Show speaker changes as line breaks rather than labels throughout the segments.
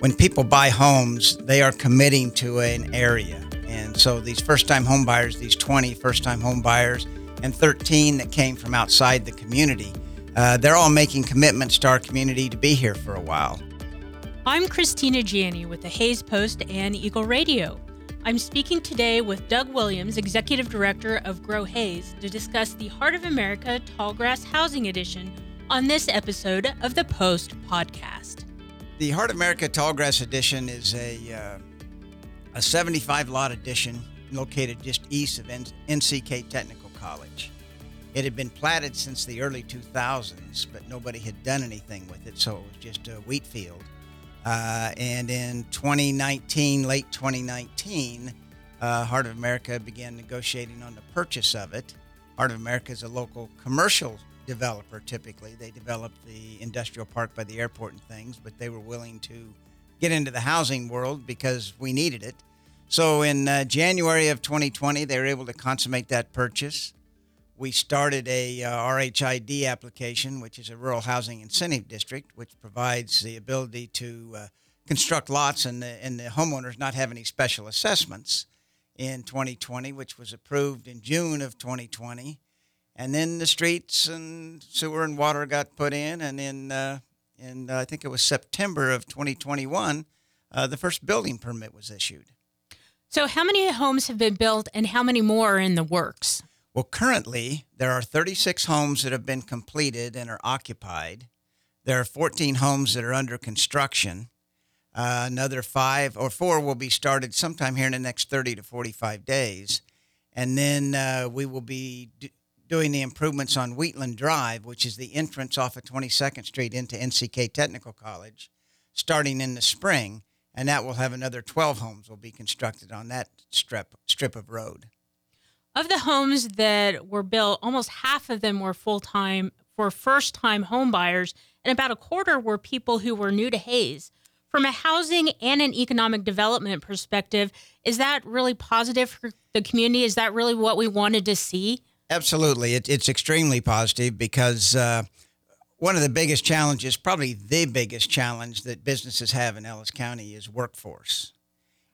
when people buy homes, they are committing to an area. And so these first time home buyers, these 20 first time home buyers, and 13 that came from outside the community, uh, they're all making commitments to our community to be here for a while.
I'm Cristina Janney with the Hays Post and Eagle Radio. I'm speaking today with Doug Williams, Executive Director of Grow Hays, to discuss the Heart of America Tallgrass Housing Addition on this episode of the Post podcast.
The Heart of America Tallgrass Addition is a uh, a 75 lot addition located just east of NCK Technical College. It had been platted since the early 2000s, but nobody had done anything with it, so it was just a wheat field. Uh, and in 2019, late 2019, uh, Heart of America began negotiating on the purchase of it. Heart of America is a local commercial developer typically. They developed the industrial park by the airport and things, but they were willing to get into the housing world because we needed it. So in uh, January of 2020, they were able to consummate that purchase. We started a uh, RHID application, which is a rural housing incentive district, which provides the ability to uh, construct lots and the, and the homeowners not have any special assessments in 2020, which was approved in June of 2020 and then the streets and sewer and water got put in, and in uh, in uh, I think it was September of 2021, uh, the first building permit was issued.
So, how many homes have been built, and how many more are in the works?
Well, currently there are 36 homes that have been completed and are occupied. There are 14 homes that are under construction. Uh, another five or four will be started sometime here in the next 30 to 45 days. And then uh, we will be doing the improvements on Wheatland Drive, which is the entrance off of 22nd Street into NCK Technical College, starting in the spring, and that will have another 12 homes will be constructed on that strip strip of road.
Of the homes that were built, almost half of them were full time for first time home buyers, and about a quarter were people who were new to Hays. From a housing and an economic development perspective, is that really positive for the community? Is that really what we wanted to see?
Absolutely. It, it's extremely positive because uh, one of the biggest challenges, probably the biggest challenge that businesses have in Ellis County is workforce.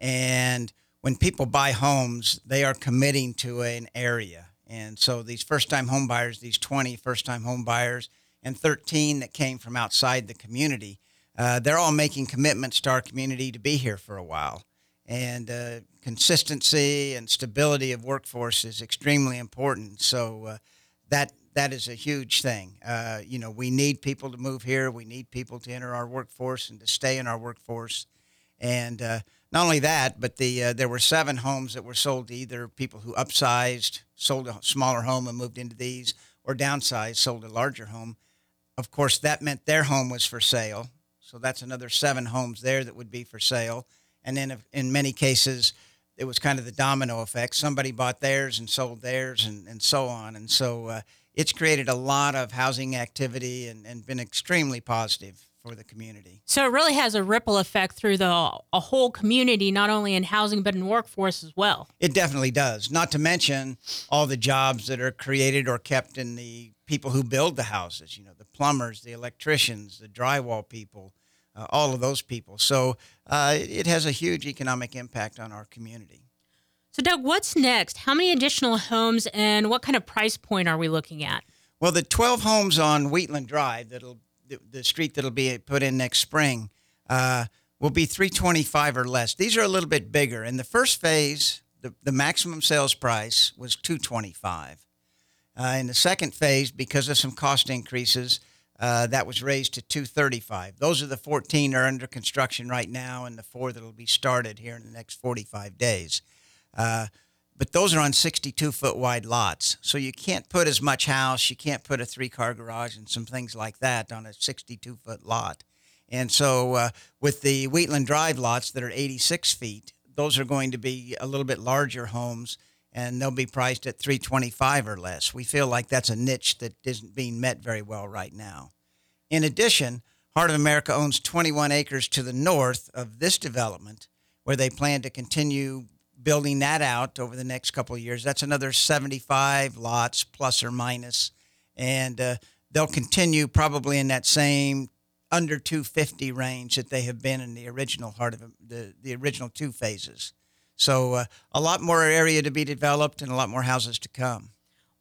And when people buy homes, they are committing to an area. And so these first time home buyers, these 20 first time home buyers, and 13 that came from outside the community, uh, they're all making commitments to our community to be here for a while and uh, consistency and stability of workforce is extremely important. So uh, that that is a huge thing. Uh, you know, we need people to move here. We need people to enter our workforce and to stay in our workforce. And uh, not only that, but the uh, there were seven homes that were sold to either people who upsized, sold a smaller home and moved into these, or downsized, sold a larger home. Of course, that meant their home was for sale. So that's another seven homes there that would be for sale and then in many cases it was kind of the domino effect. Somebody bought theirs and sold theirs and, and so on. And so uh, it's created a lot of housing activity and, and been extremely positive for the community.
So it really has a ripple effect through the a whole community not only in housing but in workforce as well.
It definitely does. Not to mention all the jobs that are created or kept in the people who build the houses you know the plumbers the electricians the drywall people uh, all of those people. So uh, it has a huge economic impact on our community.
So, Doug, what's next? How many additional homes and what kind of price point are we looking at?
Well, the 12 homes on Wheatland Drive, that'll the, the street that'll be put in next spring, uh, will be 325 or less. These are a little bit bigger. In the first phase, the, the maximum sales price was 225. Uh, in the second phase, because of some cost increases, uh, that was raised to 235. Those are the 14 that are under construction right now, and the four that will be started here in the next 45 days. Uh, but those are on 62 foot wide lots, so you can't put as much house, you can't put a three car garage and some things like that on a 62 foot lot. And so, uh, with the Wheatland Drive lots that are 86 feet, those are going to be a little bit larger homes and they'll be priced at 325 or less. We feel like that's a niche that isn't being met very well right now. In addition, Heart of America owns 21 acres to the north of this development where they plan to continue building that out over the next couple of years. That's another 75 lots plus or minus and uh, they'll continue probably in that same under 250 range that they have been in the original heart of the the original two phases. So uh, a lot more area to be developed and a lot more houses to come.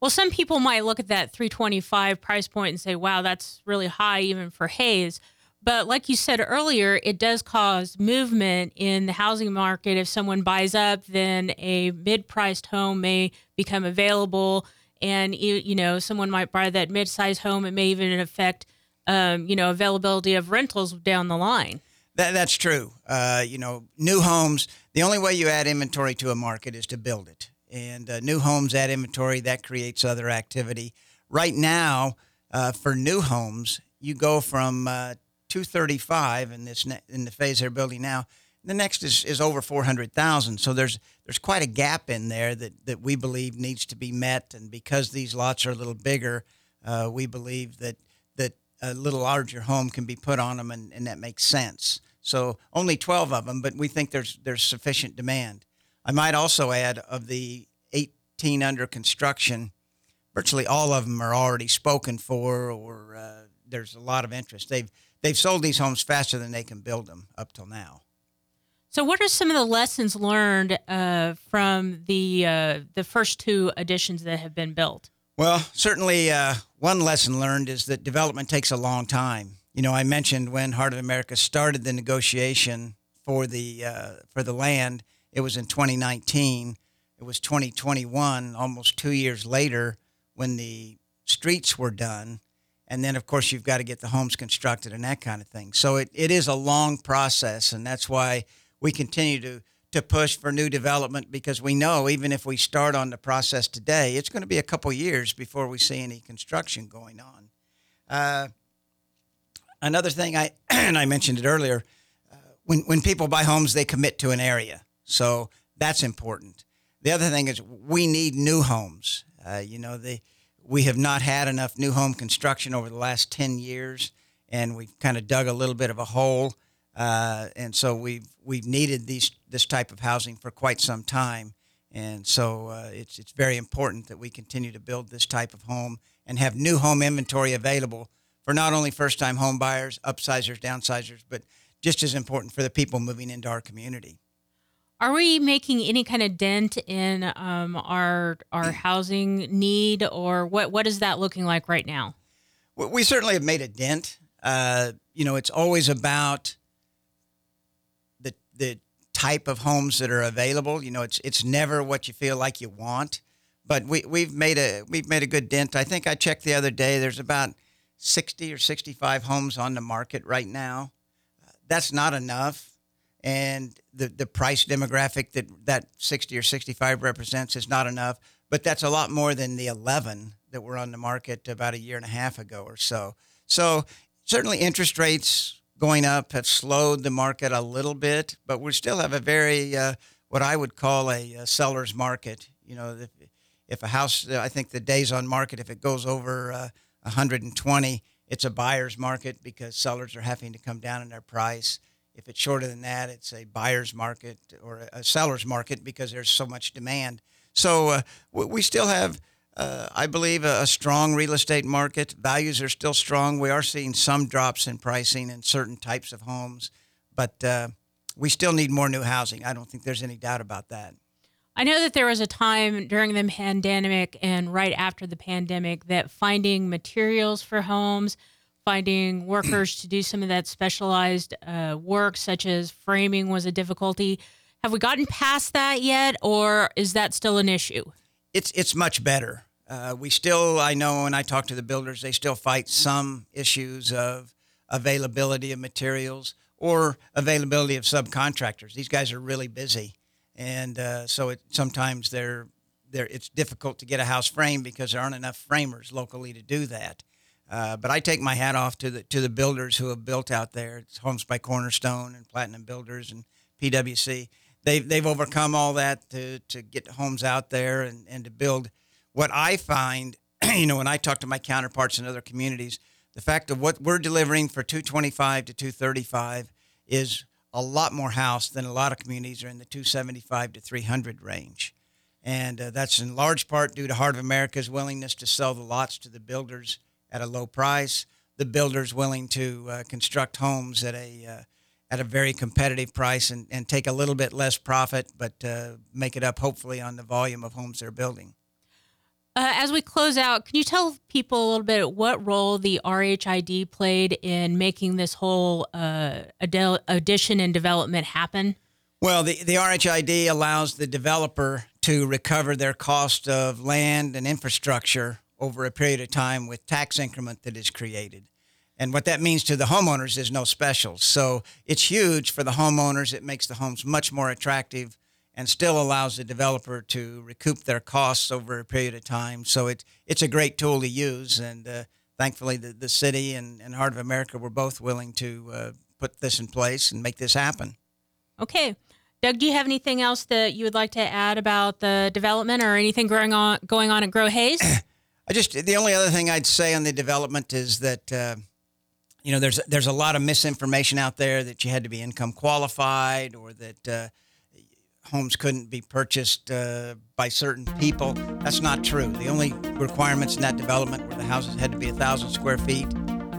Well, some people might look at that 325 price point and say, "Wow, that's really high even for Hays." But like you said earlier, it does cause movement in the housing market. If someone buys up, then a mid-priced home may become available, and you, you know someone might buy that mid-sized home. It may even affect um, you know availability of rentals down the line.
That, that's true. Uh, you know, new homes. The only way you add inventory to a market is to build it, and uh, new homes add inventory that creates other activity. Right now, uh, for new homes, you go from uh, 235 in this ne- in the phase they're building now. The next is, is over 400,000. So there's there's quite a gap in there that, that we believe needs to be met. And because these lots are a little bigger, uh, we believe that that a little larger home can be put on them, and, and that makes sense. So only 12 of them, but we think there's there's sufficient demand. I might also add of the 18 under construction, virtually all of them are already spoken for, or uh, there's a lot of interest. They've they've sold these homes faster than they can build them up till now.
So, what are some of the lessons learned uh, from the uh, the first two additions that have been built?
Well, certainly uh, one lesson learned is that development takes a long time. You know, I mentioned when Heart of America started the negotiation for the uh, for the land, it was in 2019. It was 2021, almost two years later, when the streets were done. And then of course you've got to get the homes constructed and that kind of thing. So it, it is a long process and that's why we continue to to push for new development because we know even if we start on the process today it's going to be a couple years before we see any construction going on. Uh, another thing i and i mentioned it earlier uh, when, when people buy homes they commit to an area. So that's important. The other thing is we need new homes. Uh, you know the we have not had enough new home construction over the last 10 years, and we've kind of dug a little bit of a hole. Uh, and so we've we've needed these this type of housing for quite some time, and so uh, it's it's very important that we continue to build this type of home and have new home inventory available for not only first time home buyers, upsizers, downsizers, but just as important for the people moving into our community.
Are we making any kind of dent in um, our our housing need, or what? What is that looking like right now?
We certainly have made a dent. Uh, you know, it's always about the the type of homes that are available. You know, it's it's never what you feel like you want, but we we've made a we've made a good dent. I think I checked the other day. There's about sixty or sixty five homes on the market right now. That's not enough and the, the price demographic that that 60 or 65 represents is not enough. But that's a lot more than the 11 that were on the market about a year and a half ago or so. So certainly interest rates going up have slowed the market a little bit, but we still have a very uh, what I would call a, a, seller's market. You know, if, if a house, I think the days on market, if it goes over uh, 120, it's a buyer's market because sellers are having to come down in their price. If it's shorter than that, it's a buyer's market or a seller's market because there's so much demand. So uh, we still have, uh, I believe, a, strong real estate market. Values are still strong. We are seeing some drops in pricing in certain types of homes, but uh, we still need more new housing. I don't think there's any doubt about that.
I know that there was a time during the pandemic and right after the pandemic that finding materials for homes – finding workers to do some of that specialized uh, work, such as framing, was a difficulty. Have we gotten past that yet, or is that still an issue?
It's it's much better. Uh, we still, I know, when I talk to the builders, they still fight some issues of availability of materials or availability of subcontractors. These guys are really busy, and uh, so it, sometimes they're, they're it's difficult to get a house framed because there aren't enough framers locally to do that. Uh, but I take my hat off to the to the builders who have built out there. It's Homes by Cornerstone and Platinum Builders and PWC. They've they've overcome all that to to get homes out there and, and to build. What I find, you know, when I talk to my counterparts in other communities, the fact of what we're delivering for 225 to 235 is a lot more house than a lot of communities are in the 275 to 300 range. And uh, that's in large part due to Heart of America's willingness to sell the lots to the builders at a low price, the builders willing to uh, construct homes at a uh, at a very competitive price and, and take a little bit less profit, but uh, make it up hopefully on the volume of homes they're building.
Uh, as we close out, can you tell people a little bit what role the RHID played in making this whole uh, addition and development happen?
Well, the, the RHID allows the developer to recover their cost of land and infrastructure over a period of time with tax increment that is created. And what that means to the homeowners is no specials. So it's huge for the homeowners. It makes the homes much more attractive and still allows the developer to recoup their costs over a period of time. So it, it's a great tool to use. And uh, thankfully, the, the city and, and Heart of America were both willing to uh, put this in place and make this happen.
Okay. Doug, do you have anything else that you would like to add about the development or anything going on going on at Grow Hays?
I just the only other thing I'd say on the development is that uh, you know there's there's a lot of misinformation out there that you had to be income qualified or that uh, homes couldn't be purchased uh, by certain people. That's not true. The only requirements in that development were the houses had to be a thousand square feet,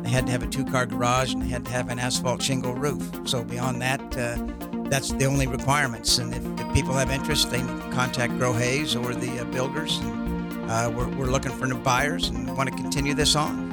they had to have a two-car garage, and they had to have an asphalt shingle roof. So beyond that, uh, that's the only requirements. And if, if, people have interest, they contact Grow Hays or the uh, builders. And, uh, we're, we're looking for new buyers and want to continue this on.